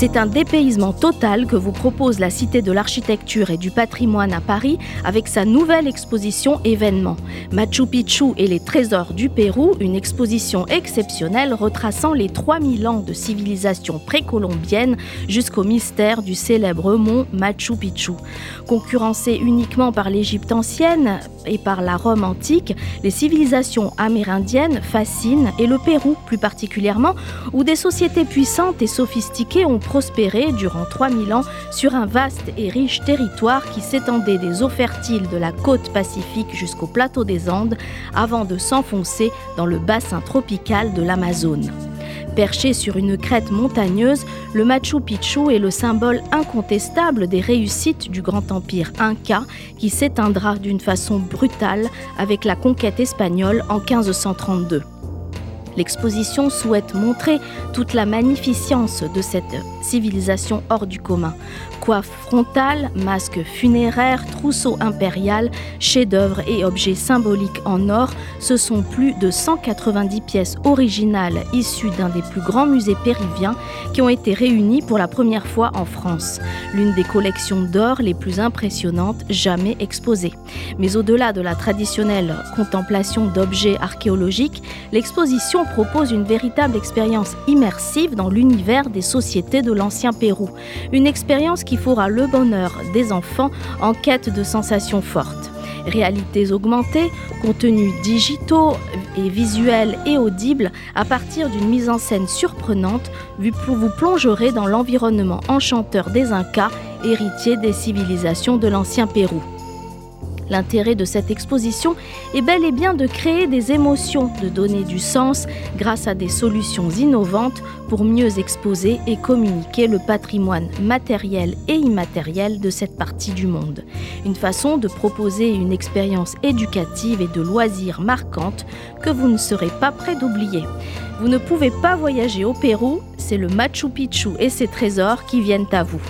C'est un dépaysement total que vous propose la Cité de l'Architecture et du Patrimoine à Paris avec sa nouvelle exposition événement. Machu Picchu et les trésors du Pérou, une exposition exceptionnelle retraçant les 3000 ans de civilisation précolombienne jusqu'au mystère du célèbre mont Machu Picchu. Concurrencé uniquement par l'Égypte ancienne et par la Rome antique, les civilisations amérindiennes fascinent et le Pérou plus particulièrement, où des sociétés puissantes et sophistiquées ont prospéré durant 3000 ans sur un vaste et riche territoire qui s'étendait des eaux fertiles de la côte pacifique jusqu'au plateau des Andes avant de s'enfoncer dans le bassin tropical de l'Amazone. Perché sur une crête montagneuse, le Machu Picchu est le symbole incontestable des réussites du grand empire inca qui s'éteindra d'une façon brutale avec la conquête espagnole en 1532. L'exposition souhaite montrer toute la magnificence de cette civilisation hors du commun. Coiffe frontale, masque funéraire, trousseau impérial, chefs-d'œuvre et objets symboliques en or, ce sont plus de 190 pièces originales issues d'un des plus grands musées péruviens qui ont été réunies pour la première fois en France. L'une des collections d'or les plus impressionnantes jamais exposées. Mais au-delà de la traditionnelle contemplation d'objets archéologiques, l'exposition propose une véritable expérience immersive dans l'univers des sociétés de l'ancien Pérou. Une expérience qui fera le bonheur des enfants en quête de sensations fortes. Réalités augmentées, contenus digitaux et visuels et audibles à partir d'une mise en scène surprenante, vous plongerez dans l'environnement enchanteur des Incas, héritiers des civilisations de l'ancien Pérou. L'intérêt de cette exposition est bel et bien de créer des émotions, de donner du sens grâce à des solutions innovantes pour mieux exposer et communiquer le patrimoine matériel et immatériel de cette partie du monde. Une façon de proposer une expérience éducative et de loisirs marquante que vous ne serez pas prêt d'oublier. Vous ne pouvez pas voyager au Pérou, c'est le Machu Picchu et ses trésors qui viennent à vous.